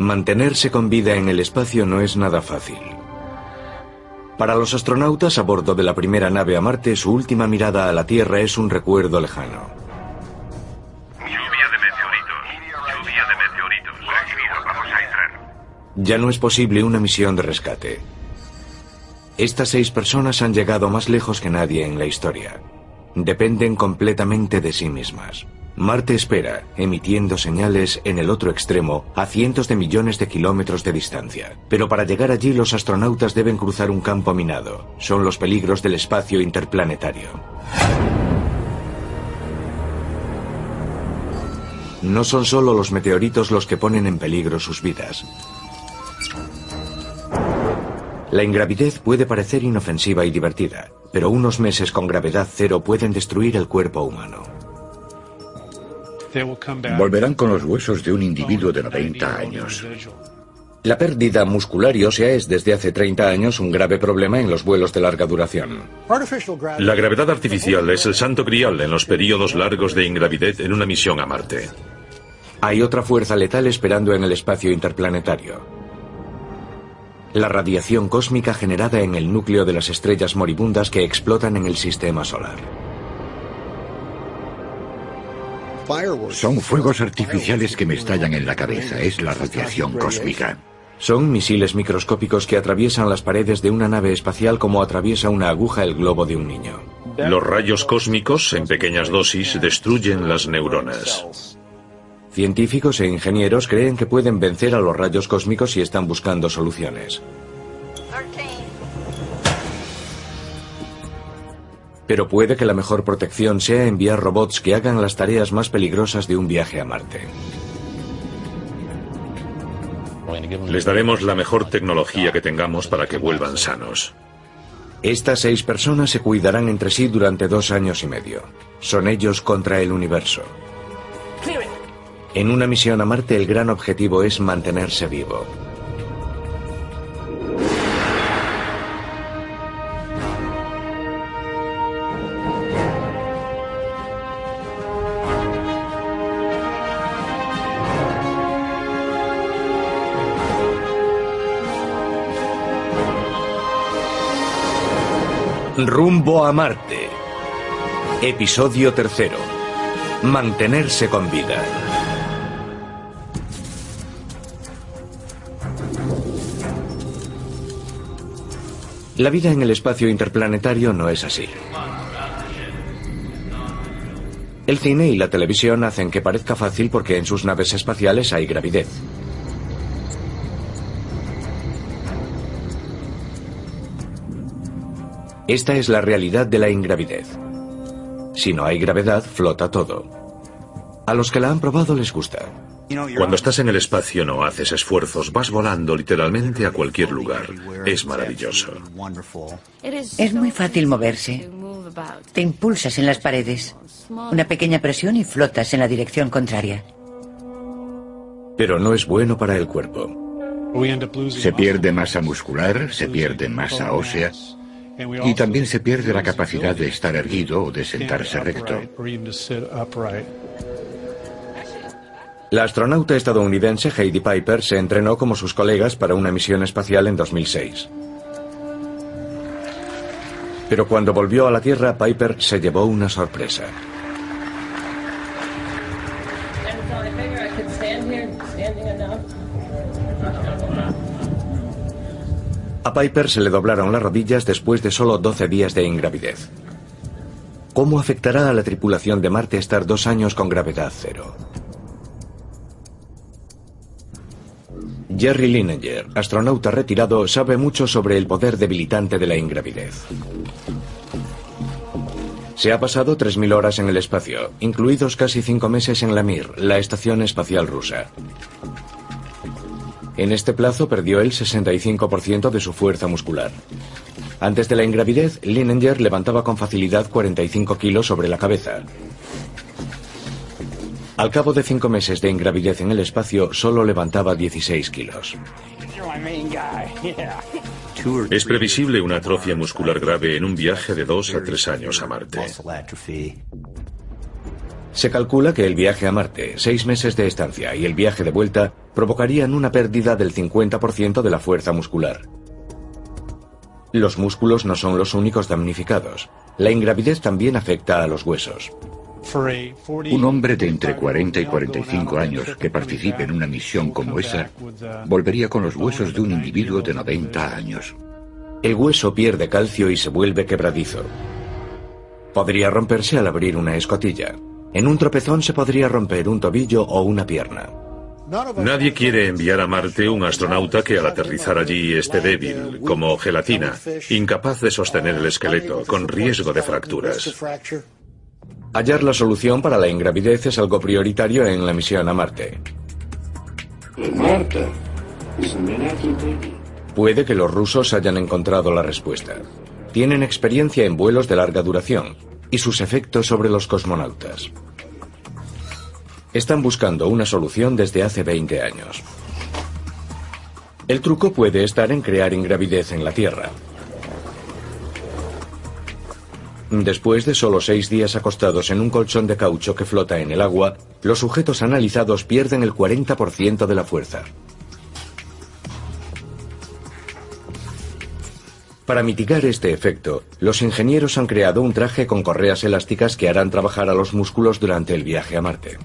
Mantenerse con vida en el espacio no es nada fácil. Para los astronautas a bordo de la primera nave a Marte, su última mirada a la Tierra es un recuerdo lejano. Lluvia de meteoritos. Lluvia de meteoritos. Recibido, vamos a entrar. Ya no es posible una misión de rescate. Estas seis personas han llegado más lejos que nadie en la historia. Dependen completamente de sí mismas. Marte espera, emitiendo señales en el otro extremo a cientos de millones de kilómetros de distancia. Pero para llegar allí los astronautas deben cruzar un campo minado. Son los peligros del espacio interplanetario. No son solo los meteoritos los que ponen en peligro sus vidas. La ingravidez puede parecer inofensiva y divertida, pero unos meses con gravedad cero pueden destruir el cuerpo humano. Volverán con los huesos de un individuo de 90 años. La pérdida muscular y ósea es desde hace 30 años un grave problema en los vuelos de larga duración. La gravedad artificial es el santo grial en los periodos largos de ingravidez en una misión a Marte. Hay otra fuerza letal esperando en el espacio interplanetario. La radiación cósmica generada en el núcleo de las estrellas moribundas que explotan en el sistema solar. Son fuegos artificiales que me estallan en la cabeza. Es la radiación cósmica. Son misiles microscópicos que atraviesan las paredes de una nave espacial como atraviesa una aguja el globo de un niño. Los rayos cósmicos, en pequeñas dosis, destruyen las neuronas. Científicos e ingenieros creen que pueden vencer a los rayos cósmicos y están buscando soluciones. Pero puede que la mejor protección sea enviar robots que hagan las tareas más peligrosas de un viaje a Marte. Les daremos la mejor tecnología que tengamos para que vuelvan sanos. Estas seis personas se cuidarán entre sí durante dos años y medio. Son ellos contra el universo. En una misión a Marte el gran objetivo es mantenerse vivo. Rumbo a Marte. Episodio tercero. Mantenerse con vida. La vida en el espacio interplanetario no es así. El cine y la televisión hacen que parezca fácil porque en sus naves espaciales hay gravidez. Esta es la realidad de la ingravidez. Si no hay gravedad, flota todo. A los que la han probado les gusta. Cuando estás en el espacio no haces esfuerzos, vas volando literalmente a cualquier lugar. Es maravilloso. Es muy fácil moverse. Te impulsas en las paredes. Una pequeña presión y flotas en la dirección contraria. Pero no es bueno para el cuerpo. Se pierde masa muscular, se pierde masa ósea y también se pierde la capacidad de estar erguido o de sentarse recto. La astronauta estadounidense Heidi Piper se entrenó como sus colegas para una misión espacial en 2006. Pero cuando volvió a la Tierra, Piper se llevó una sorpresa. A Piper se le doblaron las rodillas después de solo 12 días de ingravidez. ¿Cómo afectará a la tripulación de Marte estar dos años con gravedad cero? Jerry Linenger, astronauta retirado, sabe mucho sobre el poder debilitante de la ingravidez. Se ha pasado 3.000 horas en el espacio, incluidos casi cinco meses en la Mir, la estación espacial rusa. En este plazo perdió el 65% de su fuerza muscular. Antes de la ingravidez, Linenger levantaba con facilidad 45 kilos sobre la cabeza. Al cabo de cinco meses de ingravidez en el espacio, solo levantaba 16 kilos. Es previsible una atrofia muscular grave en un viaje de dos a tres años a Marte. Se calcula que el viaje a Marte, seis meses de estancia y el viaje de vuelta provocarían una pérdida del 50% de la fuerza muscular. Los músculos no son los únicos damnificados. La ingravidez también afecta a los huesos. Un hombre de entre 40 y 45 años que participe en una misión como esa volvería con los huesos de un individuo de 90 años. El hueso pierde calcio y se vuelve quebradizo. Podría romperse al abrir una escotilla. En un tropezón se podría romper un tobillo o una pierna. Nadie quiere enviar a Marte un astronauta que al aterrizar allí esté débil, como gelatina, incapaz de sostener el esqueleto, con riesgo de fracturas. Hallar la solución para la ingravidez es algo prioritario en la misión a Marte. Puede que los rusos hayan encontrado la respuesta. Tienen experiencia en vuelos de larga duración y sus efectos sobre los cosmonautas. Están buscando una solución desde hace 20 años. El truco puede estar en crear ingravidez en la Tierra. Después de solo seis días acostados en un colchón de caucho que flota en el agua, los sujetos analizados pierden el 40% de la fuerza. Para mitigar este efecto, los ingenieros han creado un traje con correas elásticas que harán trabajar a los músculos durante el viaje a Marte.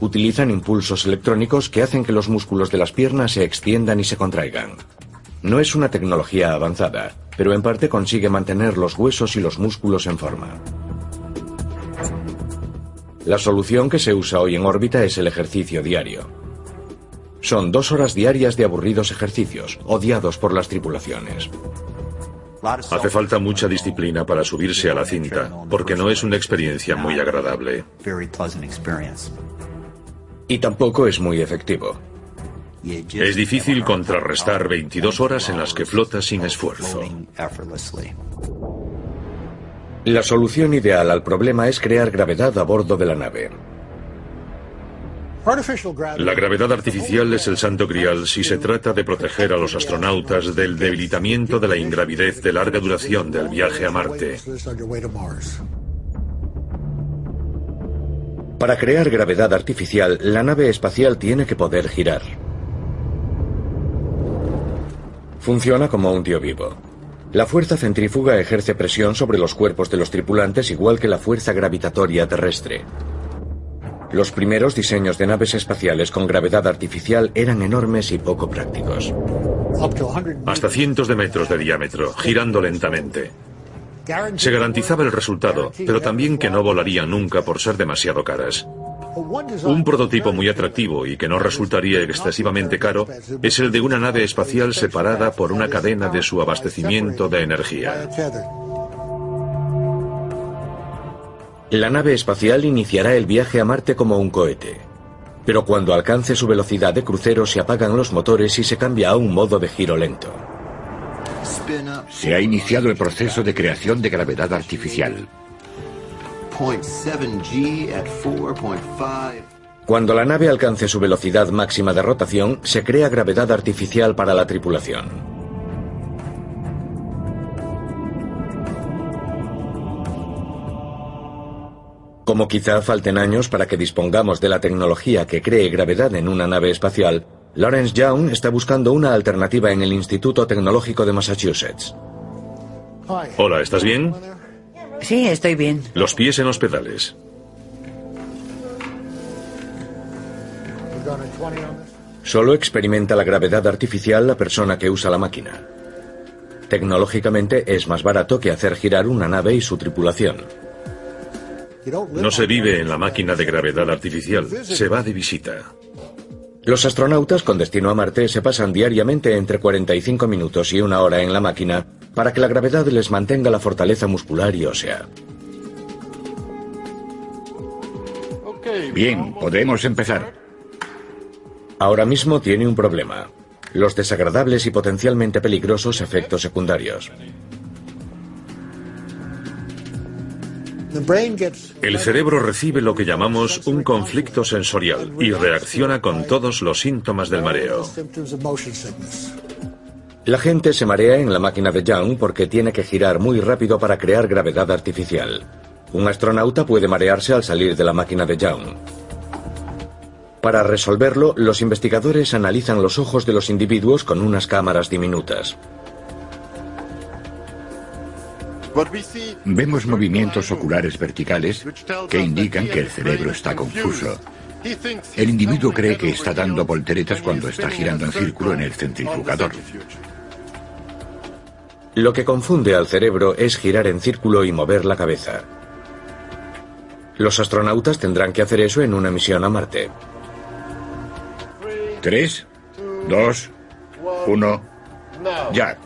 Utilizan impulsos electrónicos que hacen que los músculos de las piernas se extiendan y se contraigan. No es una tecnología avanzada, pero en parte consigue mantener los huesos y los músculos en forma. La solución que se usa hoy en órbita es el ejercicio diario. Son dos horas diarias de aburridos ejercicios, odiados por las tripulaciones. Hace falta mucha disciplina para subirse a la cinta, porque no es una experiencia muy agradable. Y tampoco es muy efectivo. Es difícil contrarrestar 22 horas en las que flotas sin esfuerzo. La solución ideal al problema es crear gravedad a bordo de la nave. La gravedad artificial es el santo grial si se trata de proteger a los astronautas del debilitamiento de la ingravidez de larga duración del viaje a Marte. Para crear gravedad artificial, la nave espacial tiene que poder girar. Funciona como un tío vivo. La fuerza centrífuga ejerce presión sobre los cuerpos de los tripulantes igual que la fuerza gravitatoria terrestre. Los primeros diseños de naves espaciales con gravedad artificial eran enormes y poco prácticos. Hasta cientos de metros de diámetro, girando lentamente. Se garantizaba el resultado, pero también que no volarían nunca por ser demasiado caras. Un prototipo muy atractivo y que no resultaría excesivamente caro es el de una nave espacial separada por una cadena de su abastecimiento de energía. La nave espacial iniciará el viaje a Marte como un cohete. Pero cuando alcance su velocidad de crucero se apagan los motores y se cambia a un modo de giro lento. Se ha iniciado el proceso de creación de gravedad artificial. Cuando la nave alcance su velocidad máxima de rotación, se crea gravedad artificial para la tripulación. Como quizá falten años para que dispongamos de la tecnología que cree gravedad en una nave espacial, Lawrence Young está buscando una alternativa en el Instituto Tecnológico de Massachusetts. Hola, ¿estás bien? Sí, estoy bien. Los pies en los pedales. Solo experimenta la gravedad artificial la persona que usa la máquina. Tecnológicamente es más barato que hacer girar una nave y su tripulación. No se vive en la máquina de gravedad artificial, se va de visita. Los astronautas con destino a Marte se pasan diariamente entre 45 minutos y una hora en la máquina para que la gravedad les mantenga la fortaleza muscular y ósea. Bien, podemos empezar. Ahora mismo tiene un problema. Los desagradables y potencialmente peligrosos efectos secundarios. El cerebro recibe lo que llamamos un conflicto sensorial y reacciona con todos los síntomas del mareo. La gente se marea en la máquina de Young porque tiene que girar muy rápido para crear gravedad artificial. Un astronauta puede marearse al salir de la máquina de Young. Para resolverlo, los investigadores analizan los ojos de los individuos con unas cámaras diminutas. Vemos movimientos oculares verticales que indican que el cerebro está confuso. El individuo cree que está dando volteretas cuando está girando en círculo en el centrifugador. Lo que confunde al cerebro es girar en círculo y mover la cabeza. Los astronautas tendrán que hacer eso en una misión a Marte. Tres, dos, uno, ya.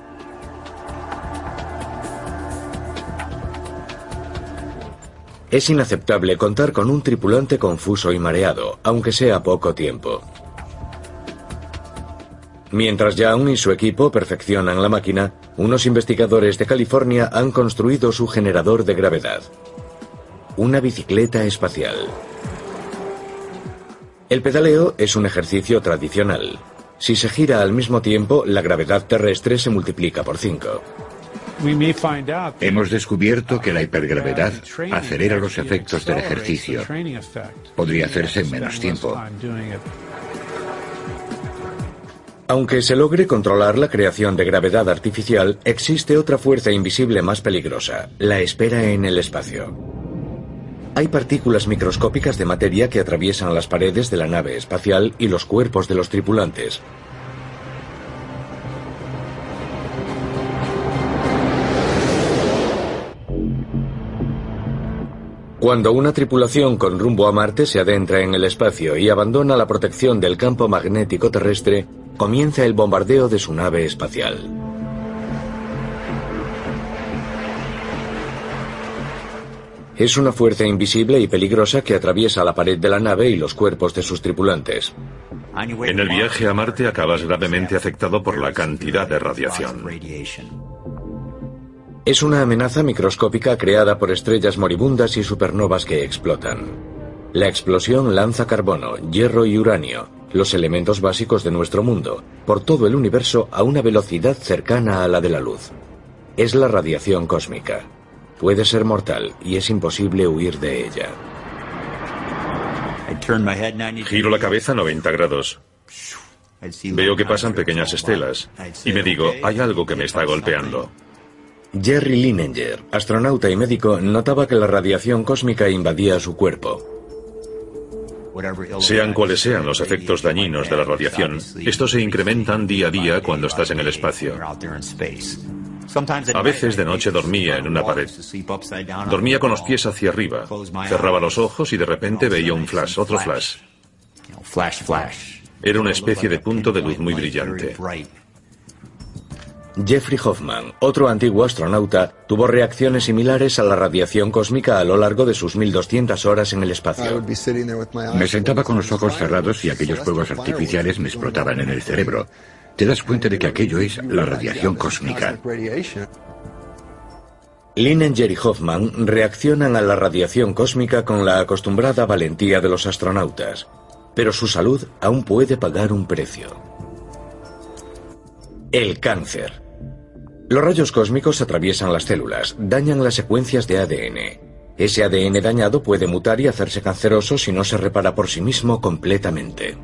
Es inaceptable contar con un tripulante confuso y mareado, aunque sea poco tiempo. Mientras Young y su equipo perfeccionan la máquina, unos investigadores de California han construido su generador de gravedad. Una bicicleta espacial. El pedaleo es un ejercicio tradicional. Si se gira al mismo tiempo, la gravedad terrestre se multiplica por 5. Hemos descubierto que la hipergravedad acelera los efectos del ejercicio. Podría hacerse en menos tiempo. Aunque se logre controlar la creación de gravedad artificial, existe otra fuerza invisible más peligrosa, la espera en el espacio. Hay partículas microscópicas de materia que atraviesan las paredes de la nave espacial y los cuerpos de los tripulantes, Cuando una tripulación con rumbo a Marte se adentra en el espacio y abandona la protección del campo magnético terrestre, comienza el bombardeo de su nave espacial. Es una fuerza invisible y peligrosa que atraviesa la pared de la nave y los cuerpos de sus tripulantes. En el viaje a Marte acabas gravemente afectado por la cantidad de radiación. Es una amenaza microscópica creada por estrellas moribundas y supernovas que explotan. La explosión lanza carbono, hierro y uranio, los elementos básicos de nuestro mundo, por todo el universo a una velocidad cercana a la de la luz. Es la radiación cósmica. Puede ser mortal y es imposible huir de ella. Giro la cabeza 90 grados. Veo que pasan pequeñas estelas y me digo, hay algo que me está golpeando. Jerry Linenger, astronauta y médico, notaba que la radiación cósmica invadía su cuerpo. Sean cuales sean los efectos dañinos de la radiación, estos se incrementan día a día cuando estás en el espacio. A veces de noche dormía en una pared. Dormía con los pies hacia arriba. Cerraba los ojos y de repente veía un flash, otro flash. Era una especie de punto de luz muy brillante. Jeffrey Hoffman, otro antiguo astronauta, tuvo reacciones similares a la radiación cósmica a lo largo de sus 1200 horas en el espacio. Me sentaba con los ojos cerrados y aquellos fuegos artificiales me explotaban en el cerebro. Te das cuenta de que aquello es la radiación cósmica. Linenger y Hoffman reaccionan a la radiación cósmica con la acostumbrada valentía de los astronautas, pero su salud aún puede pagar un precio. El cáncer. Los rayos cósmicos atraviesan las células, dañan las secuencias de ADN. Ese ADN dañado puede mutar y hacerse canceroso si no se repara por sí mismo completamente.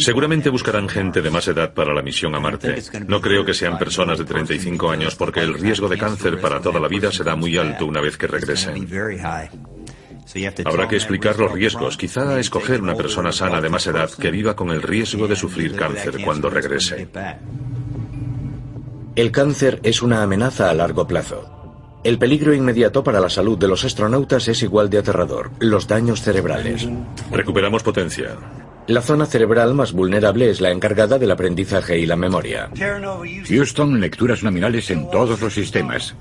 Seguramente buscarán gente de más edad para la misión a Marte. No creo que sean personas de 35 años porque el riesgo de cáncer para toda la vida será muy alto una vez que regresen. Habrá que explicar los riesgos, quizá escoger una persona sana de más edad que viva con el riesgo de sufrir cáncer cuando regrese. El cáncer es una amenaza a largo plazo. El peligro inmediato para la salud de los astronautas es igual de aterrador, los daños cerebrales. Recuperamos potencia. La zona cerebral más vulnerable es la encargada del aprendizaje y la memoria. Houston, lecturas nominales en todos los sistemas.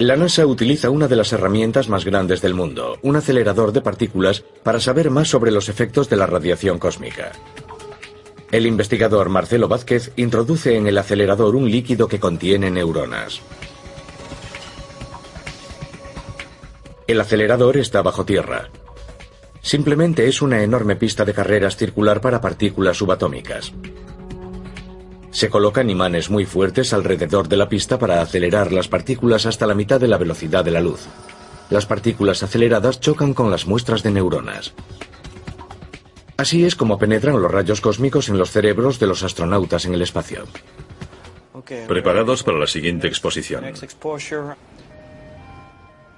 La NASA utiliza una de las herramientas más grandes del mundo, un acelerador de partículas, para saber más sobre los efectos de la radiación cósmica. El investigador Marcelo Vázquez introduce en el acelerador un líquido que contiene neuronas. El acelerador está bajo tierra. Simplemente es una enorme pista de carreras circular para partículas subatómicas. Se colocan imanes muy fuertes alrededor de la pista para acelerar las partículas hasta la mitad de la velocidad de la luz. Las partículas aceleradas chocan con las muestras de neuronas. Así es como penetran los rayos cósmicos en los cerebros de los astronautas en el espacio. Preparados para la siguiente exposición.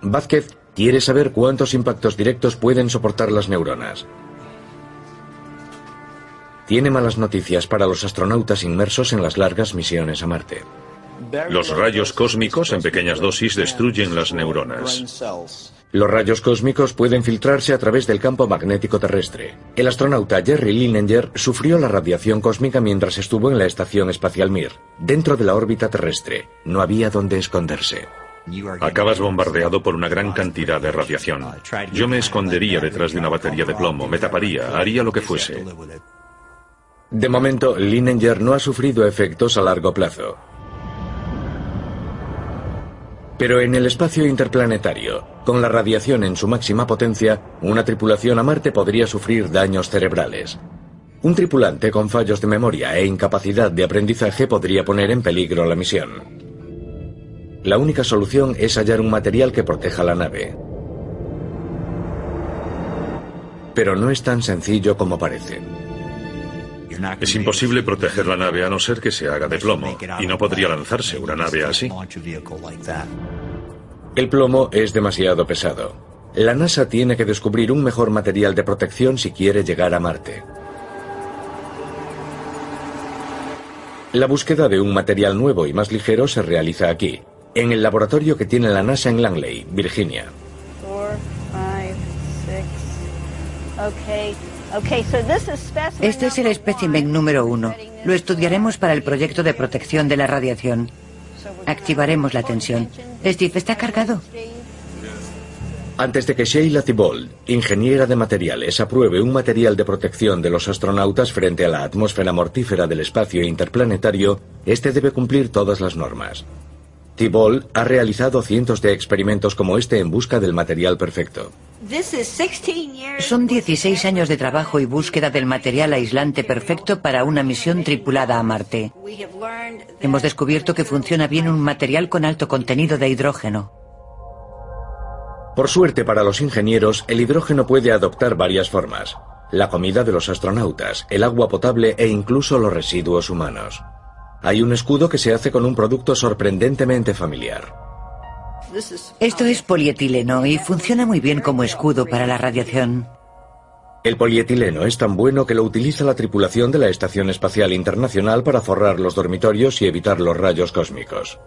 Vázquez quiere saber cuántos impactos directos pueden soportar las neuronas. Tiene malas noticias para los astronautas inmersos en las largas misiones a Marte. Los rayos cósmicos en pequeñas dosis destruyen las neuronas. Los rayos cósmicos pueden filtrarse a través del campo magnético terrestre. El astronauta Jerry Linenger sufrió la radiación cósmica mientras estuvo en la Estación Espacial Mir, dentro de la órbita terrestre. No había donde esconderse. Acabas bombardeado por una gran cantidad de radiación. Yo me escondería detrás de una batería de plomo, me taparía, haría lo que fuese. De momento, Linenger no ha sufrido efectos a largo plazo. Pero en el espacio interplanetario, con la radiación en su máxima potencia, una tripulación a Marte podría sufrir daños cerebrales. Un tripulante con fallos de memoria e incapacidad de aprendizaje podría poner en peligro la misión. La única solución es hallar un material que proteja la nave. Pero no es tan sencillo como parece. Es imposible proteger la nave a no ser que se haga de plomo, y no podría lanzarse una nave así. El plomo es demasiado pesado. La NASA tiene que descubrir un mejor material de protección si quiere llegar a Marte. La búsqueda de un material nuevo y más ligero se realiza aquí, en el laboratorio que tiene la NASA en Langley, Virginia. Este es el espécimen número uno. Lo estudiaremos para el proyecto de protección de la radiación. Activaremos la tensión. Steve, ¿está cargado? Antes de que Sheila Thibault, ingeniera de materiales, apruebe un material de protección de los astronautas frente a la atmósfera mortífera del espacio interplanetario, este debe cumplir todas las normas. Thibault ha realizado cientos de experimentos como este en busca del material perfecto. Son 16 años de trabajo y búsqueda del material aislante perfecto para una misión tripulada a Marte. Hemos descubierto que funciona bien un material con alto contenido de hidrógeno. Por suerte para los ingenieros, el hidrógeno puede adoptar varias formas. La comida de los astronautas, el agua potable e incluso los residuos humanos. Hay un escudo que se hace con un producto sorprendentemente familiar. Esto es polietileno y funciona muy bien como escudo para la radiación. El polietileno es tan bueno que lo utiliza la tripulación de la Estación Espacial Internacional para forrar los dormitorios y evitar los rayos cósmicos.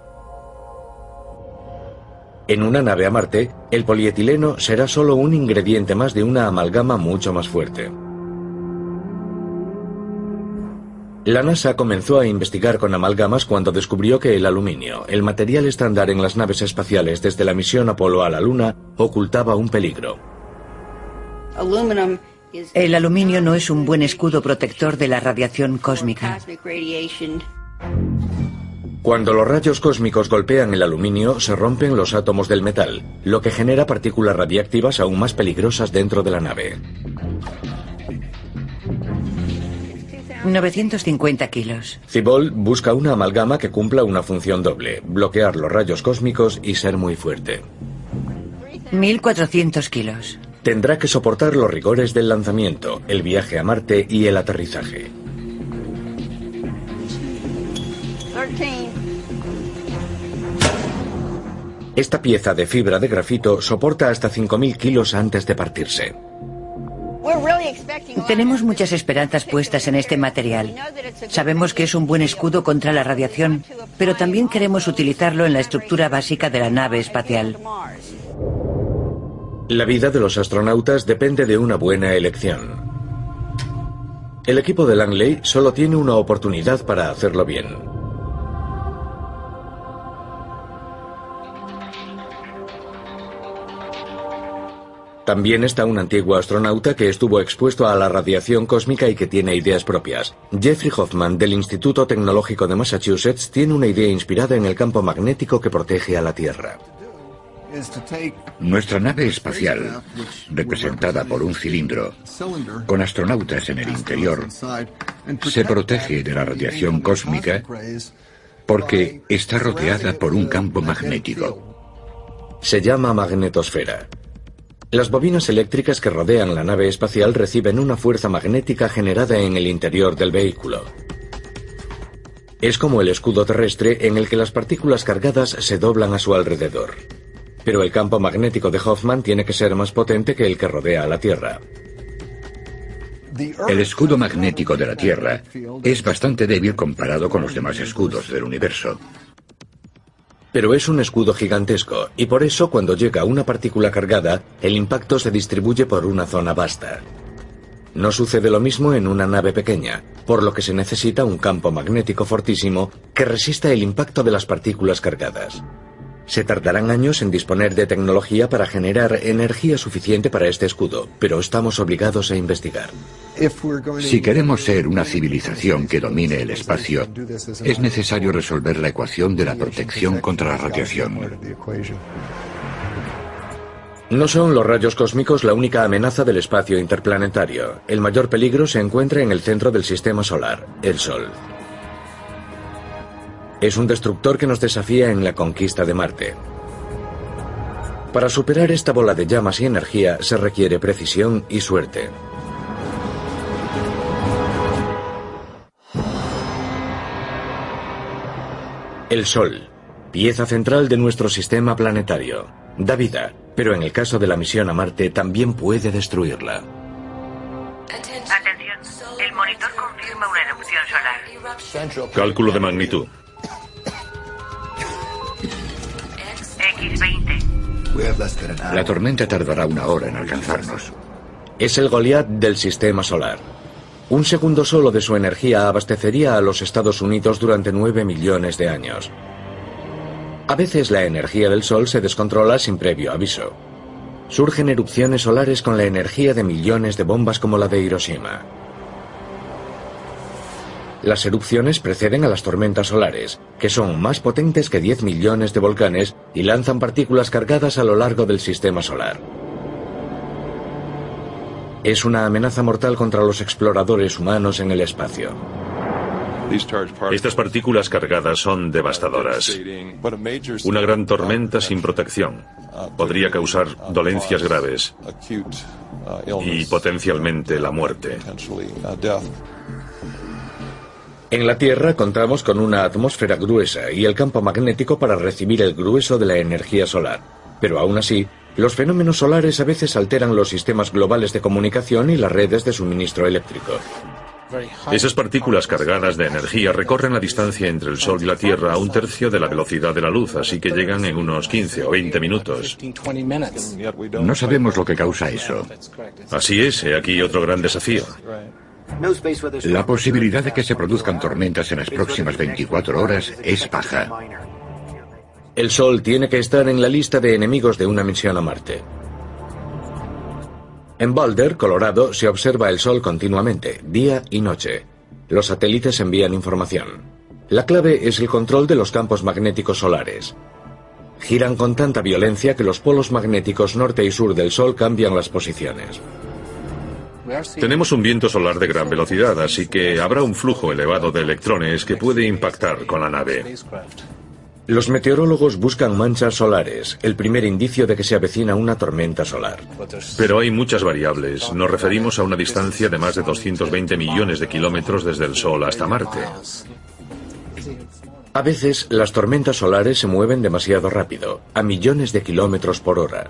En una nave a Marte, el polietileno será solo un ingrediente más de una amalgama mucho más fuerte. La NASA comenzó a investigar con amalgamas cuando descubrió que el aluminio, el material estándar en las naves espaciales desde la misión Apolo a la Luna, ocultaba un peligro. El aluminio no es un buen escudo protector de la radiación cósmica. Cuando los rayos cósmicos golpean el aluminio, se rompen los átomos del metal, lo que genera partículas radiactivas aún más peligrosas dentro de la nave. 950 kilos. Cibol busca una amalgama que cumpla una función doble, bloquear los rayos cósmicos y ser muy fuerte. 1400 kilos. Tendrá que soportar los rigores del lanzamiento, el viaje a Marte y el aterrizaje. Esta pieza de fibra de grafito soporta hasta 5.000 kilos antes de partirse. Tenemos muchas esperanzas puestas en este material. Sabemos que es un buen escudo contra la radiación, pero también queremos utilizarlo en la estructura básica de la nave espacial. La vida de los astronautas depende de una buena elección. El equipo de Langley solo tiene una oportunidad para hacerlo bien. También está un antiguo astronauta que estuvo expuesto a la radiación cósmica y que tiene ideas propias. Jeffrey Hoffman del Instituto Tecnológico de Massachusetts tiene una idea inspirada en el campo magnético que protege a la Tierra. Nuestra nave espacial, representada por un cilindro, con astronautas en el interior, se protege de la radiación cósmica porque está rodeada por un campo magnético. Se llama magnetosfera. Las bobinas eléctricas que rodean la nave espacial reciben una fuerza magnética generada en el interior del vehículo. Es como el escudo terrestre en el que las partículas cargadas se doblan a su alrededor. Pero el campo magnético de Hoffman tiene que ser más potente que el que rodea a la Tierra. El escudo magnético de la Tierra es bastante débil comparado con los demás escudos del universo. Pero es un escudo gigantesco, y por eso cuando llega una partícula cargada, el impacto se distribuye por una zona vasta. No sucede lo mismo en una nave pequeña, por lo que se necesita un campo magnético fortísimo que resista el impacto de las partículas cargadas. Se tardarán años en disponer de tecnología para generar energía suficiente para este escudo, pero estamos obligados a investigar. Si queremos ser una civilización que domine el espacio, es necesario resolver la ecuación de la protección contra la radiación. No son los rayos cósmicos la única amenaza del espacio interplanetario. El mayor peligro se encuentra en el centro del sistema solar, el Sol. Es un destructor que nos desafía en la conquista de Marte. Para superar esta bola de llamas y energía se requiere precisión y suerte. El Sol, pieza central de nuestro sistema planetario, da vida, pero en el caso de la misión a Marte también puede destruirla. Atención, el monitor confirma una erupción solar. Cálculo de magnitud. La tormenta tardará una hora en alcanzarnos. Es el Goliath del sistema solar. Un segundo solo de su energía abastecería a los Estados Unidos durante 9 millones de años. A veces la energía del Sol se descontrola sin previo aviso. Surgen erupciones solares con la energía de millones de bombas como la de Hiroshima. Las erupciones preceden a las tormentas solares, que son más potentes que 10 millones de volcanes y lanzan partículas cargadas a lo largo del sistema solar. Es una amenaza mortal contra los exploradores humanos en el espacio. Estas partículas cargadas son devastadoras. Una gran tormenta sin protección podría causar dolencias graves y potencialmente la muerte. En la Tierra contamos con una atmósfera gruesa y el campo magnético para recibir el grueso de la energía solar. Pero aún así, los fenómenos solares a veces alteran los sistemas globales de comunicación y las redes de suministro eléctrico. Esas partículas cargadas de energía recorren la distancia entre el Sol y la Tierra a un tercio de la velocidad de la luz, así que llegan en unos 15 o 20 minutos. No sabemos lo que causa eso. Así es, he aquí otro gran desafío. La posibilidad de que se produzcan tormentas en las próximas 24 horas es baja. El Sol tiene que estar en la lista de enemigos de una misión a Marte. En Boulder, Colorado, se observa el Sol continuamente, día y noche. Los satélites envían información. La clave es el control de los campos magnéticos solares. Giran con tanta violencia que los polos magnéticos norte y sur del Sol cambian las posiciones. Tenemos un viento solar de gran velocidad, así que habrá un flujo elevado de electrones que puede impactar con la nave. Los meteorólogos buscan manchas solares, el primer indicio de que se avecina una tormenta solar. Pero hay muchas variables. Nos referimos a una distancia de más de 220 millones de kilómetros desde el Sol hasta Marte. A veces, las tormentas solares se mueven demasiado rápido, a millones de kilómetros por hora.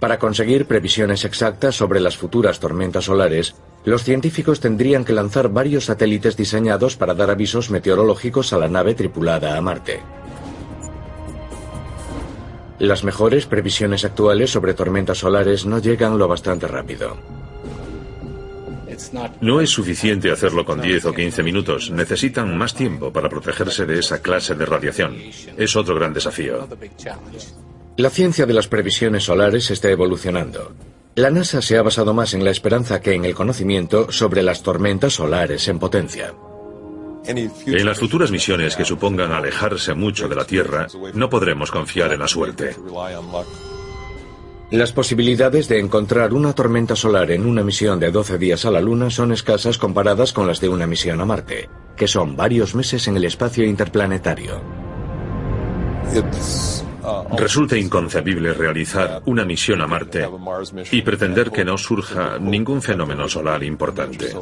Para conseguir previsiones exactas sobre las futuras tormentas solares, los científicos tendrían que lanzar varios satélites diseñados para dar avisos meteorológicos a la nave tripulada a Marte. Las mejores previsiones actuales sobre tormentas solares no llegan lo bastante rápido. No es suficiente hacerlo con 10 o 15 minutos. Necesitan más tiempo para protegerse de esa clase de radiación. Es otro gran desafío. La ciencia de las previsiones solares está evolucionando. La NASA se ha basado más en la esperanza que en el conocimiento sobre las tormentas solares en potencia. En las futuras misiones que supongan alejarse mucho de la Tierra, no podremos confiar en la suerte. Las posibilidades de encontrar una tormenta solar en una misión de 12 días a la Luna son escasas comparadas con las de una misión a Marte, que son varios meses en el espacio interplanetario. Resulta inconcebible realizar una misión a Marte y pretender que no surja ningún fenómeno solar importante.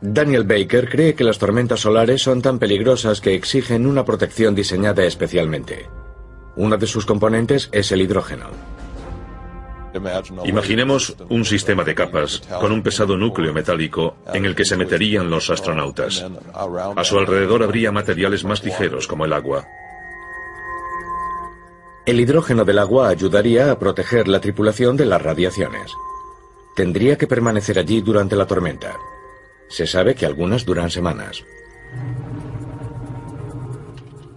Daniel Baker cree que las tormentas solares son tan peligrosas que exigen una protección diseñada especialmente. Uno de sus componentes es el hidrógeno. Imaginemos un sistema de capas con un pesado núcleo metálico en el que se meterían los astronautas. A su alrededor habría materiales más ligeros como el agua. El hidrógeno del agua ayudaría a proteger la tripulación de las radiaciones. Tendría que permanecer allí durante la tormenta. Se sabe que algunas duran semanas.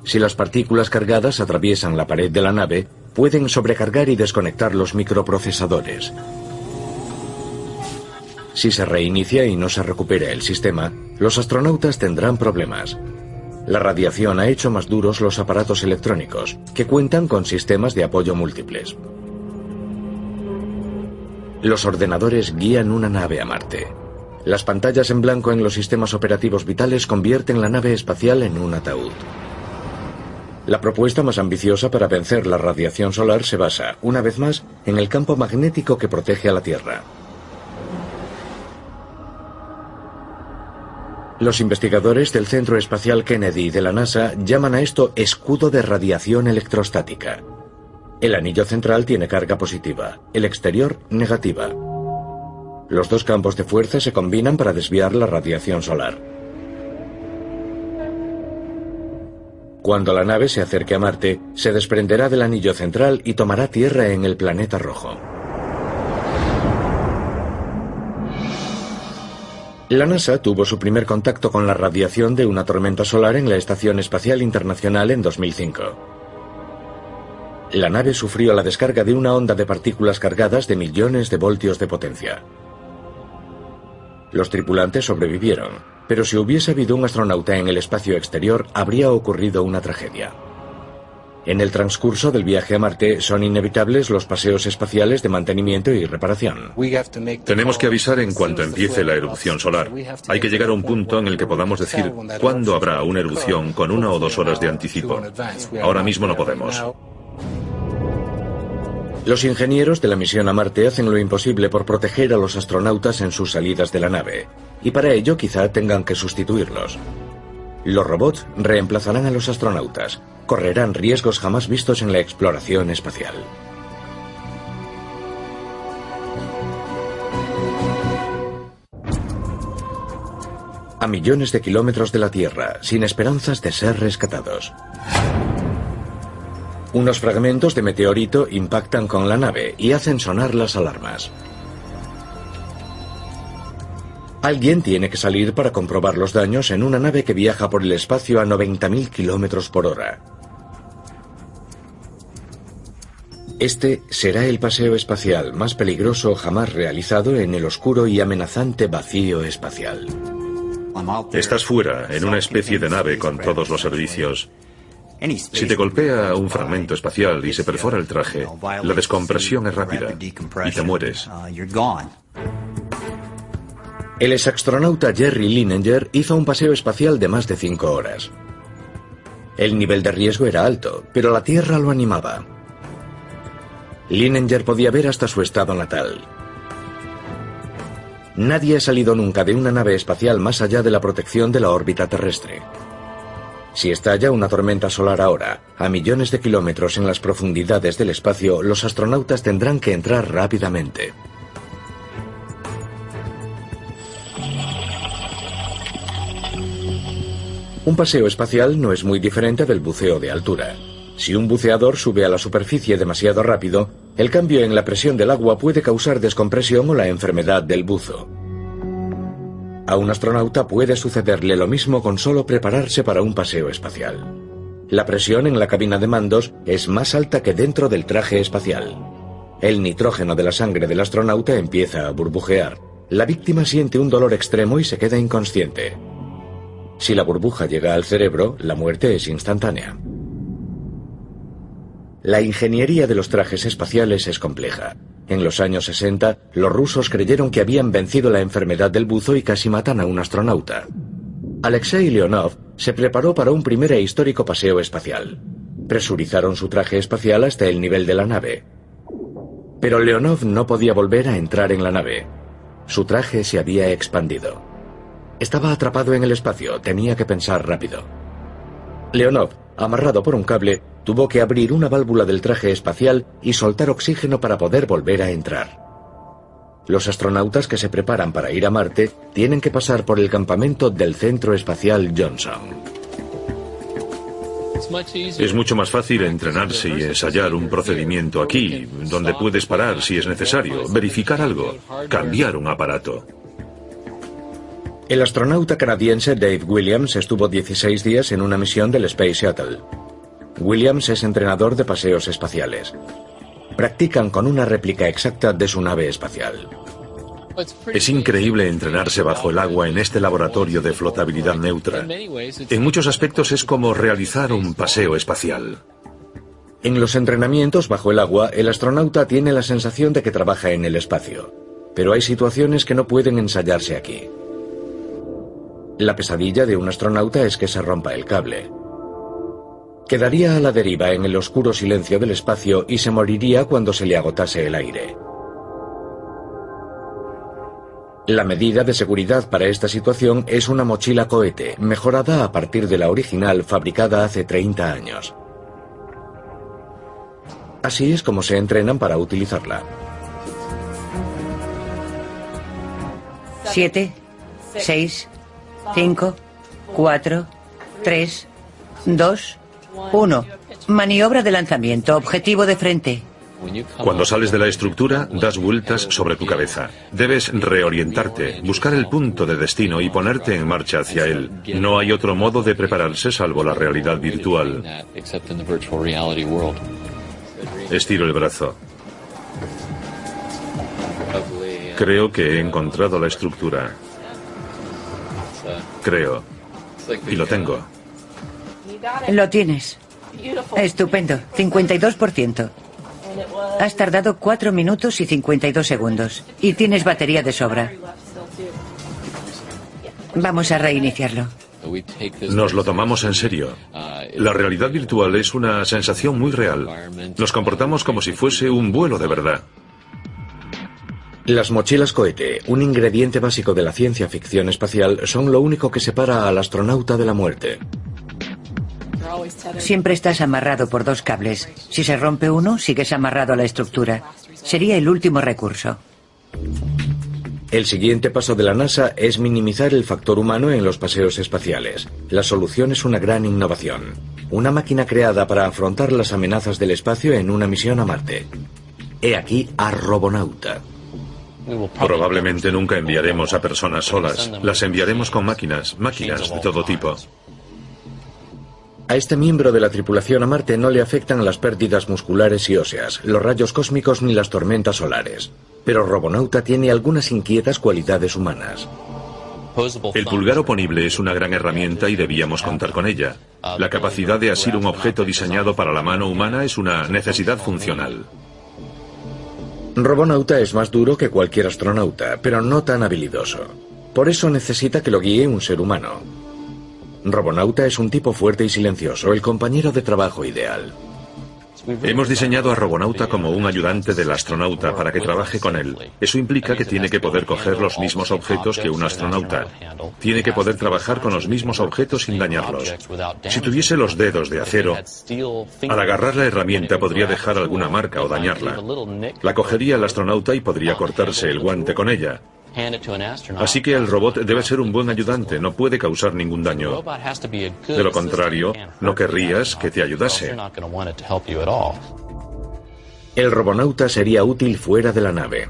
Si las partículas cargadas atraviesan la pared de la nave, pueden sobrecargar y desconectar los microprocesadores. Si se reinicia y no se recupera el sistema, los astronautas tendrán problemas. La radiación ha hecho más duros los aparatos electrónicos, que cuentan con sistemas de apoyo múltiples. Los ordenadores guían una nave a Marte. Las pantallas en blanco en los sistemas operativos vitales convierten la nave espacial en un ataúd. La propuesta más ambiciosa para vencer la radiación solar se basa, una vez más, en el campo magnético que protege a la Tierra. Los investigadores del Centro Espacial Kennedy de la NASA llaman a esto escudo de radiación electrostática. El anillo central tiene carga positiva, el exterior negativa. Los dos campos de fuerza se combinan para desviar la radiación solar. Cuando la nave se acerque a Marte, se desprenderá del anillo central y tomará tierra en el planeta rojo. La NASA tuvo su primer contacto con la radiación de una tormenta solar en la Estación Espacial Internacional en 2005. La nave sufrió la descarga de una onda de partículas cargadas de millones de voltios de potencia. Los tripulantes sobrevivieron, pero si hubiese habido un astronauta en el espacio exterior habría ocurrido una tragedia. En el transcurso del viaje a Marte son inevitables los paseos espaciales de mantenimiento y reparación. Tenemos que avisar en cuanto empiece la erupción solar. Hay que llegar a un punto en el que podamos decir cuándo habrá una erupción con una o dos horas de anticipo. Ahora mismo no podemos. Los ingenieros de la misión a Marte hacen lo imposible por proteger a los astronautas en sus salidas de la nave, y para ello quizá tengan que sustituirlos. Los robots reemplazarán a los astronautas, correrán riesgos jamás vistos en la exploración espacial. A millones de kilómetros de la Tierra, sin esperanzas de ser rescatados. Unos fragmentos de meteorito impactan con la nave y hacen sonar las alarmas. Alguien tiene que salir para comprobar los daños en una nave que viaja por el espacio a 90.000 kilómetros por hora. Este será el paseo espacial más peligroso jamás realizado en el oscuro y amenazante vacío espacial. Estás fuera, en una especie de nave con todos los servicios. Si te golpea un fragmento espacial y se perfora el traje, la descompresión es rápida y te mueres. El exastronauta Jerry Linenger hizo un paseo espacial de más de cinco horas. El nivel de riesgo era alto, pero la Tierra lo animaba. Linenger podía ver hasta su estado natal. Nadie ha salido nunca de una nave espacial más allá de la protección de la órbita terrestre. Si estalla una tormenta solar ahora, a millones de kilómetros en las profundidades del espacio, los astronautas tendrán que entrar rápidamente. Un paseo espacial no es muy diferente del buceo de altura. Si un buceador sube a la superficie demasiado rápido, el cambio en la presión del agua puede causar descompresión o la enfermedad del buzo. A un astronauta puede sucederle lo mismo con solo prepararse para un paseo espacial. La presión en la cabina de mandos es más alta que dentro del traje espacial. El nitrógeno de la sangre del astronauta empieza a burbujear. La víctima siente un dolor extremo y se queda inconsciente. Si la burbuja llega al cerebro, la muerte es instantánea. La ingeniería de los trajes espaciales es compleja. En los años 60, los rusos creyeron que habían vencido la enfermedad del buzo y casi matan a un astronauta. Alexei Leonov se preparó para un primer e histórico paseo espacial. Presurizaron su traje espacial hasta el nivel de la nave. Pero Leonov no podía volver a entrar en la nave. Su traje se había expandido. Estaba atrapado en el espacio, tenía que pensar rápido. Leonov, amarrado por un cable, tuvo que abrir una válvula del traje espacial y soltar oxígeno para poder volver a entrar. Los astronautas que se preparan para ir a Marte tienen que pasar por el campamento del Centro Espacial Johnson. Es mucho más fácil entrenarse y ensayar un procedimiento aquí, donde puedes parar si es necesario, verificar algo, cambiar un aparato. El astronauta canadiense Dave Williams estuvo 16 días en una misión del Space Shuttle. Williams es entrenador de paseos espaciales. Practican con una réplica exacta de su nave espacial. Es increíble entrenarse bajo el agua en este laboratorio de flotabilidad neutra. En muchos aspectos es como realizar un paseo espacial. En los entrenamientos bajo el agua, el astronauta tiene la sensación de que trabaja en el espacio. Pero hay situaciones que no pueden ensayarse aquí. La pesadilla de un astronauta es que se rompa el cable. Quedaría a la deriva en el oscuro silencio del espacio y se moriría cuando se le agotase el aire. La medida de seguridad para esta situación es una mochila cohete, mejorada a partir de la original fabricada hace 30 años. Así es como se entrenan para utilizarla. 7, 6, 5, 4, 3, 2, 1. Maniobra de lanzamiento. Objetivo de frente. Cuando sales de la estructura, das vueltas sobre tu cabeza. Debes reorientarte, buscar el punto de destino y ponerte en marcha hacia él. No hay otro modo de prepararse salvo la realidad virtual. Estiro el brazo. Creo que he encontrado la estructura. Creo. Y lo tengo. Lo tienes. Estupendo. 52%. Has tardado 4 minutos y 52 segundos. Y tienes batería de sobra. Vamos a reiniciarlo. Nos lo tomamos en serio. La realidad virtual es una sensación muy real. Nos comportamos como si fuese un vuelo de verdad. Las mochilas cohete, un ingrediente básico de la ciencia ficción espacial, son lo único que separa al astronauta de la muerte. Siempre estás amarrado por dos cables. Si se rompe uno, sigues amarrado a la estructura. Sería el último recurso. El siguiente paso de la NASA es minimizar el factor humano en los paseos espaciales. La solución es una gran innovación. Una máquina creada para afrontar las amenazas del espacio en una misión a Marte. He aquí a Robonauta. Probablemente nunca enviaremos a personas solas. Las enviaremos con máquinas, máquinas de todo tipo. A este miembro de la tripulación a Marte no le afectan las pérdidas musculares y óseas, los rayos cósmicos ni las tormentas solares. Pero Robonauta tiene algunas inquietas cualidades humanas. El pulgar oponible es una gran herramienta y debíamos contar con ella. La capacidad de asir un objeto diseñado para la mano humana es una necesidad funcional. Robonauta es más duro que cualquier astronauta, pero no tan habilidoso. Por eso necesita que lo guíe un ser humano. Robonauta es un tipo fuerte y silencioso, el compañero de trabajo ideal. Hemos diseñado a Robonauta como un ayudante del astronauta para que trabaje con él. Eso implica que tiene que poder coger los mismos objetos que un astronauta. Tiene que poder trabajar con los mismos objetos sin dañarlos. Si tuviese los dedos de acero, al agarrar la herramienta podría dejar alguna marca o dañarla. La cogería el astronauta y podría cortarse el guante con ella. Así que el robot debe ser un buen ayudante, no puede causar ningún daño. De lo contrario, no querrías que te ayudase. El robonauta sería útil fuera de la nave.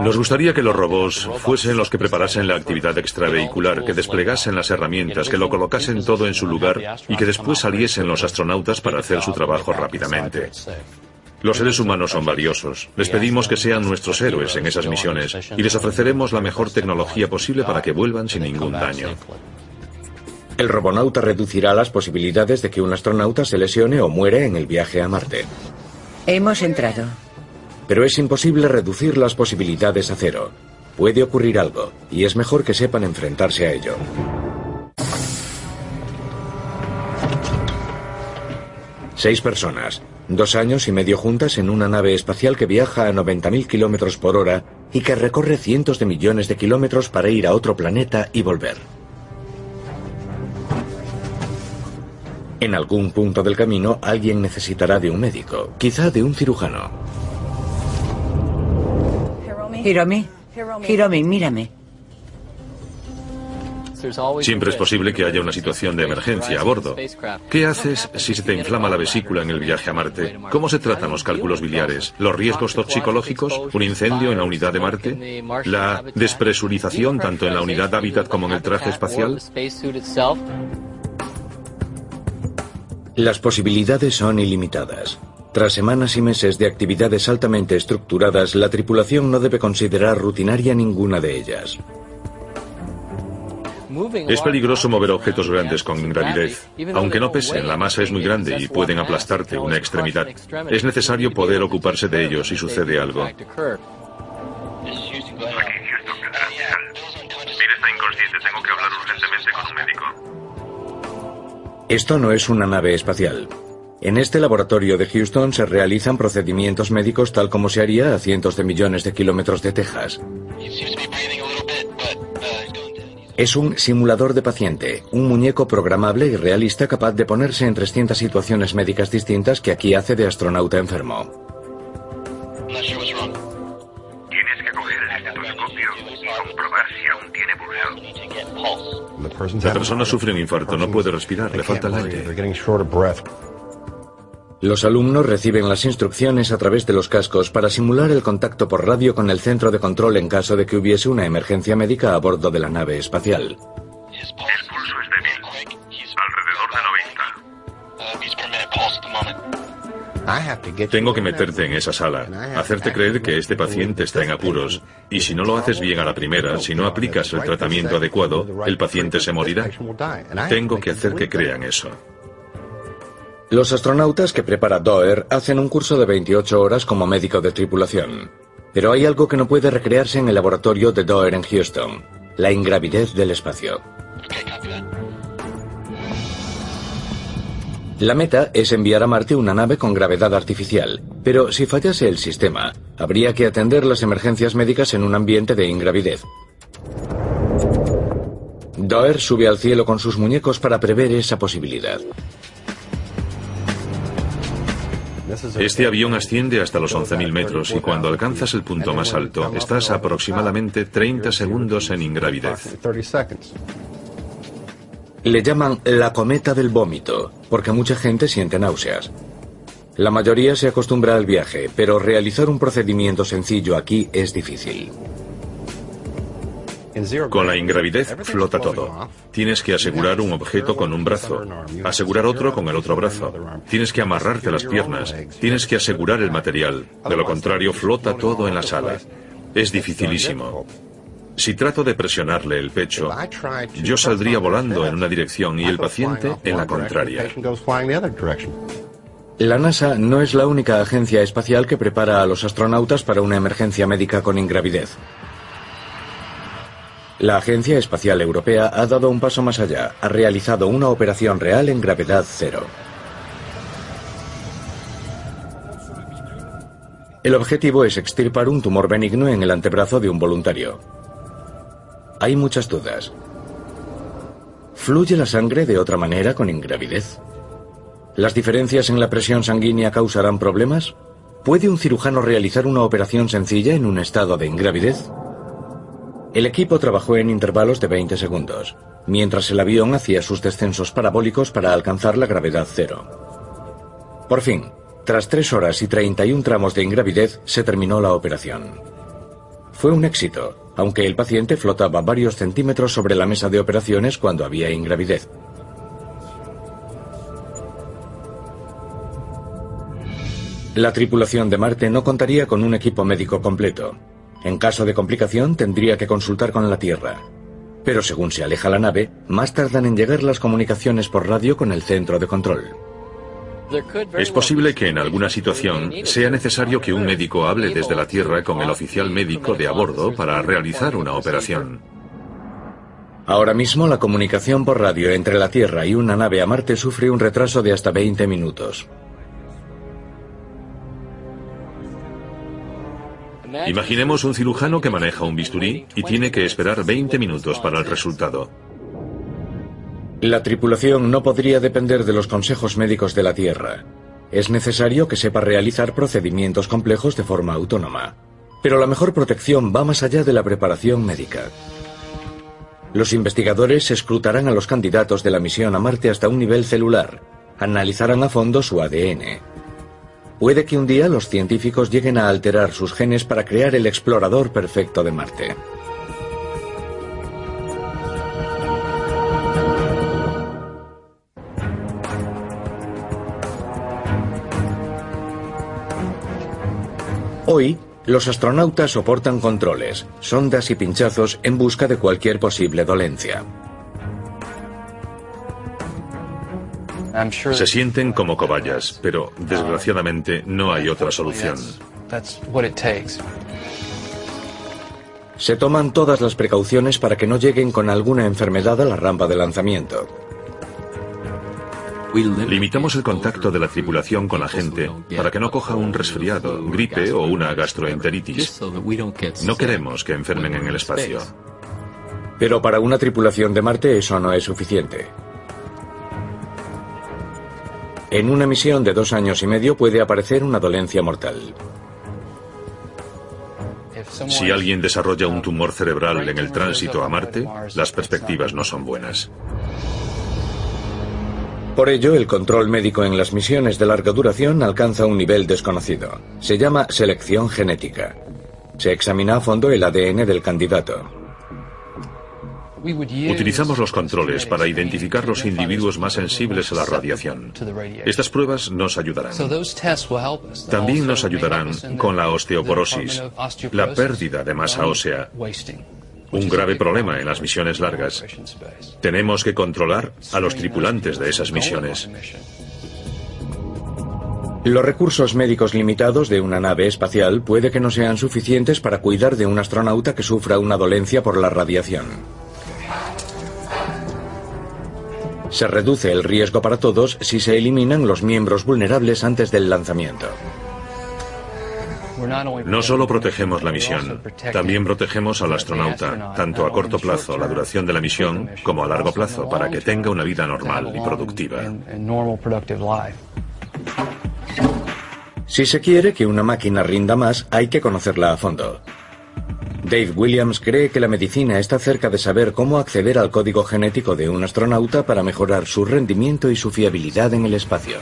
Nos gustaría que los robots fuesen los que preparasen la actividad extravehicular, que desplegasen las herramientas, que lo colocasen todo en su lugar y que después saliesen los astronautas para hacer su trabajo rápidamente. Los seres humanos son valiosos. Les pedimos que sean nuestros héroes en esas misiones y les ofreceremos la mejor tecnología posible para que vuelvan sin ningún daño. El robonauta reducirá las posibilidades de que un astronauta se lesione o muere en el viaje a Marte. Hemos entrado. Pero es imposible reducir las posibilidades a cero. Puede ocurrir algo, y es mejor que sepan enfrentarse a ello. Seis personas, dos años y medio juntas en una nave espacial que viaja a 90.000 kilómetros por hora y que recorre cientos de millones de kilómetros para ir a otro planeta y volver. En algún punto del camino alguien necesitará de un médico, quizá de un cirujano. Hiromi, Hiromi, mírame. Siempre es posible que haya una situación de emergencia a bordo. ¿Qué haces si se te inflama la vesícula en el viaje a Marte? ¿Cómo se tratan los cálculos biliares? ¿Los riesgos toxicológicos? ¿Un incendio en la unidad de Marte? ¿La despresurización tanto en la unidad de hábitat como en el traje espacial? Las posibilidades son ilimitadas. Tras semanas y meses de actividades altamente estructuradas, la tripulación no debe considerar rutinaria ninguna de ellas. Es peligroso mover objetos grandes con ingravidez. Aunque no pesen, la masa es muy grande y pueden aplastarte una extremidad. Es necesario poder ocuparse de ellos si sucede algo. Aquí, Houston. Gracias. Mire, está inconsciente. Tengo que hablar urgentemente con un médico. Esto no es una nave espacial. En este laboratorio de Houston se realizan procedimientos médicos tal como se haría a cientos de millones de kilómetros de Texas. Es un simulador de paciente, un muñeco programable y realista capaz de ponerse en 300 situaciones médicas distintas que aquí hace de astronauta enfermo. Tienes que coger el estetoscopio y comprobar si aún tiene pulso. La persona sufre un infarto, no puede respirar, le falta el aire. Los alumnos reciben las instrucciones a través de los cascos para simular el contacto por radio con el centro de control en caso de que hubiese una emergencia médica a bordo de la nave espacial. El pulso es débil. Alrededor de 90. Tengo que meterte en esa sala, hacerte creer que este paciente está en apuros, y si no lo haces bien a la primera, si no aplicas el tratamiento adecuado, el paciente se morirá. Tengo que hacer que crean eso. Los astronautas que prepara Doer hacen un curso de 28 horas como médico de tripulación. Pero hay algo que no puede recrearse en el laboratorio de Doer en Houston, la ingravidez del espacio. La meta es enviar a Marte una nave con gravedad artificial, pero si fallase el sistema, habría que atender las emergencias médicas en un ambiente de ingravidez. Doer sube al cielo con sus muñecos para prever esa posibilidad. Este avión asciende hasta los 11.000 metros y cuando alcanzas el punto más alto estás aproximadamente 30 segundos en ingravidez. Le llaman la cometa del vómito, porque mucha gente siente náuseas. La mayoría se acostumbra al viaje, pero realizar un procedimiento sencillo aquí es difícil. Con la ingravidez flota todo. Tienes que asegurar un objeto con un brazo, asegurar otro con el otro brazo. Tienes que amarrarte las piernas, tienes que asegurar el material. De lo contrario, flota todo en la sala. Es dificilísimo. Si trato de presionarle el pecho, yo saldría volando en una dirección y el paciente en la contraria. La NASA no es la única agencia espacial que prepara a los astronautas para una emergencia médica con ingravidez. La Agencia Espacial Europea ha dado un paso más allá, ha realizado una operación real en gravedad cero. El objetivo es extirpar un tumor benigno en el antebrazo de un voluntario. Hay muchas dudas. ¿Fluye la sangre de otra manera con ingravidez? ¿Las diferencias en la presión sanguínea causarán problemas? ¿Puede un cirujano realizar una operación sencilla en un estado de ingravidez? El equipo trabajó en intervalos de 20 segundos, mientras el avión hacía sus descensos parabólicos para alcanzar la gravedad cero. Por fin, tras 3 horas y 31 tramos de ingravidez, se terminó la operación. Fue un éxito, aunque el paciente flotaba varios centímetros sobre la mesa de operaciones cuando había ingravidez. La tripulación de Marte no contaría con un equipo médico completo. En caso de complicación tendría que consultar con la Tierra. Pero según se aleja la nave, más tardan en llegar las comunicaciones por radio con el centro de control. Es posible que en alguna situación sea necesario que un médico hable desde la Tierra con el oficial médico de a bordo para realizar una operación. Ahora mismo la comunicación por radio entre la Tierra y una nave a Marte sufre un retraso de hasta 20 minutos. Imaginemos un cirujano que maneja un bisturí y tiene que esperar 20 minutos para el resultado. La tripulación no podría depender de los consejos médicos de la Tierra. Es necesario que sepa realizar procedimientos complejos de forma autónoma. Pero la mejor protección va más allá de la preparación médica. Los investigadores escrutarán a los candidatos de la misión a Marte hasta un nivel celular. Analizarán a fondo su ADN. Puede que un día los científicos lleguen a alterar sus genes para crear el explorador perfecto de Marte. Hoy, los astronautas soportan controles, sondas y pinchazos en busca de cualquier posible dolencia. Se sienten como cobayas, pero desgraciadamente no hay otra solución. Se toman todas las precauciones para que no lleguen con alguna enfermedad a la rampa de lanzamiento. Limitamos el contacto de la tripulación con la gente para que no coja un resfriado, gripe o una gastroenteritis. No queremos que enfermen en el espacio. Pero para una tripulación de Marte eso no es suficiente. En una misión de dos años y medio puede aparecer una dolencia mortal. Si alguien desarrolla un tumor cerebral en el tránsito a Marte, las perspectivas no son buenas. Por ello, el control médico en las misiones de larga duración alcanza un nivel desconocido. Se llama selección genética. Se examina a fondo el ADN del candidato. Utilizamos los controles para identificar los individuos más sensibles a la radiación. Estas pruebas nos ayudarán. También nos ayudarán con la osteoporosis, la pérdida de masa ósea, un grave problema en las misiones largas. Tenemos que controlar a los tripulantes de esas misiones. Los recursos médicos limitados de una nave espacial puede que no sean suficientes para cuidar de un astronauta que sufra una dolencia por la radiación. Se reduce el riesgo para todos si se eliminan los miembros vulnerables antes del lanzamiento. No solo protegemos la misión, también protegemos al astronauta, tanto a corto plazo, la duración de la misión, como a largo plazo, para que tenga una vida normal y productiva. Si se quiere que una máquina rinda más, hay que conocerla a fondo. Dave Williams cree que la medicina está cerca de saber cómo acceder al código genético de un astronauta para mejorar su rendimiento y su fiabilidad en el espacio.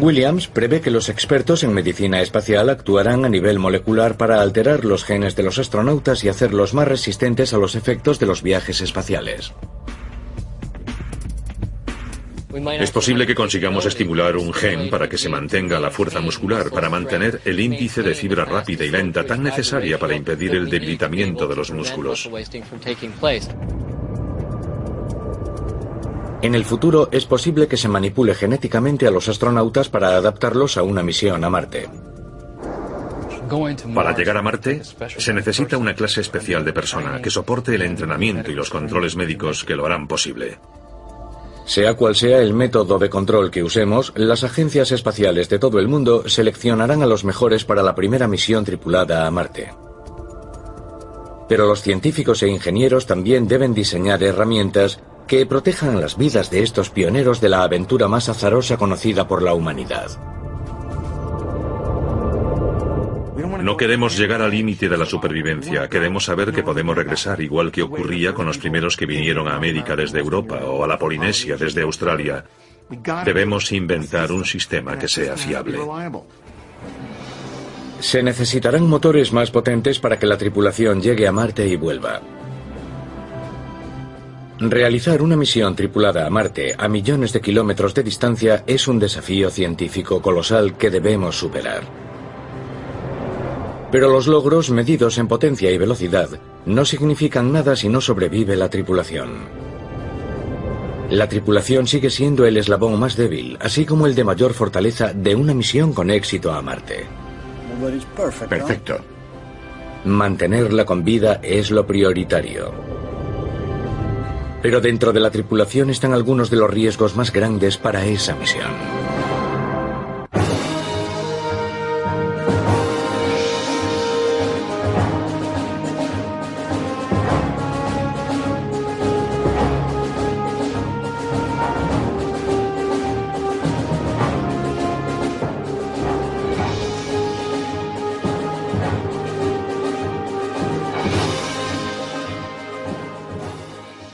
Williams prevé que los expertos en medicina espacial actuarán a nivel molecular para alterar los genes de los astronautas y hacerlos más resistentes a los efectos de los viajes espaciales. Es posible que consigamos estimular un gen para que se mantenga la fuerza muscular, para mantener el índice de fibra rápida y lenta tan necesaria para impedir el debilitamiento de los músculos. En el futuro es posible que se manipule genéticamente a los astronautas para adaptarlos a una misión a Marte. Para llegar a Marte se necesita una clase especial de persona que soporte el entrenamiento y los controles médicos que lo harán posible. Sea cual sea el método de control que usemos, las agencias espaciales de todo el mundo seleccionarán a los mejores para la primera misión tripulada a Marte. Pero los científicos e ingenieros también deben diseñar herramientas que protejan las vidas de estos pioneros de la aventura más azarosa conocida por la humanidad. No queremos llegar al límite de la supervivencia, queremos saber que podemos regresar igual que ocurría con los primeros que vinieron a América desde Europa o a la Polinesia desde Australia. Debemos inventar un sistema que sea fiable. Se necesitarán motores más potentes para que la tripulación llegue a Marte y vuelva. Realizar una misión tripulada a Marte a millones de kilómetros de distancia es un desafío científico colosal que debemos superar. Pero los logros medidos en potencia y velocidad no significan nada si no sobrevive la tripulación. La tripulación sigue siendo el eslabón más débil, así como el de mayor fortaleza de una misión con éxito a Marte. Perfecto. Mantenerla con vida es lo prioritario. Pero dentro de la tripulación están algunos de los riesgos más grandes para esa misión.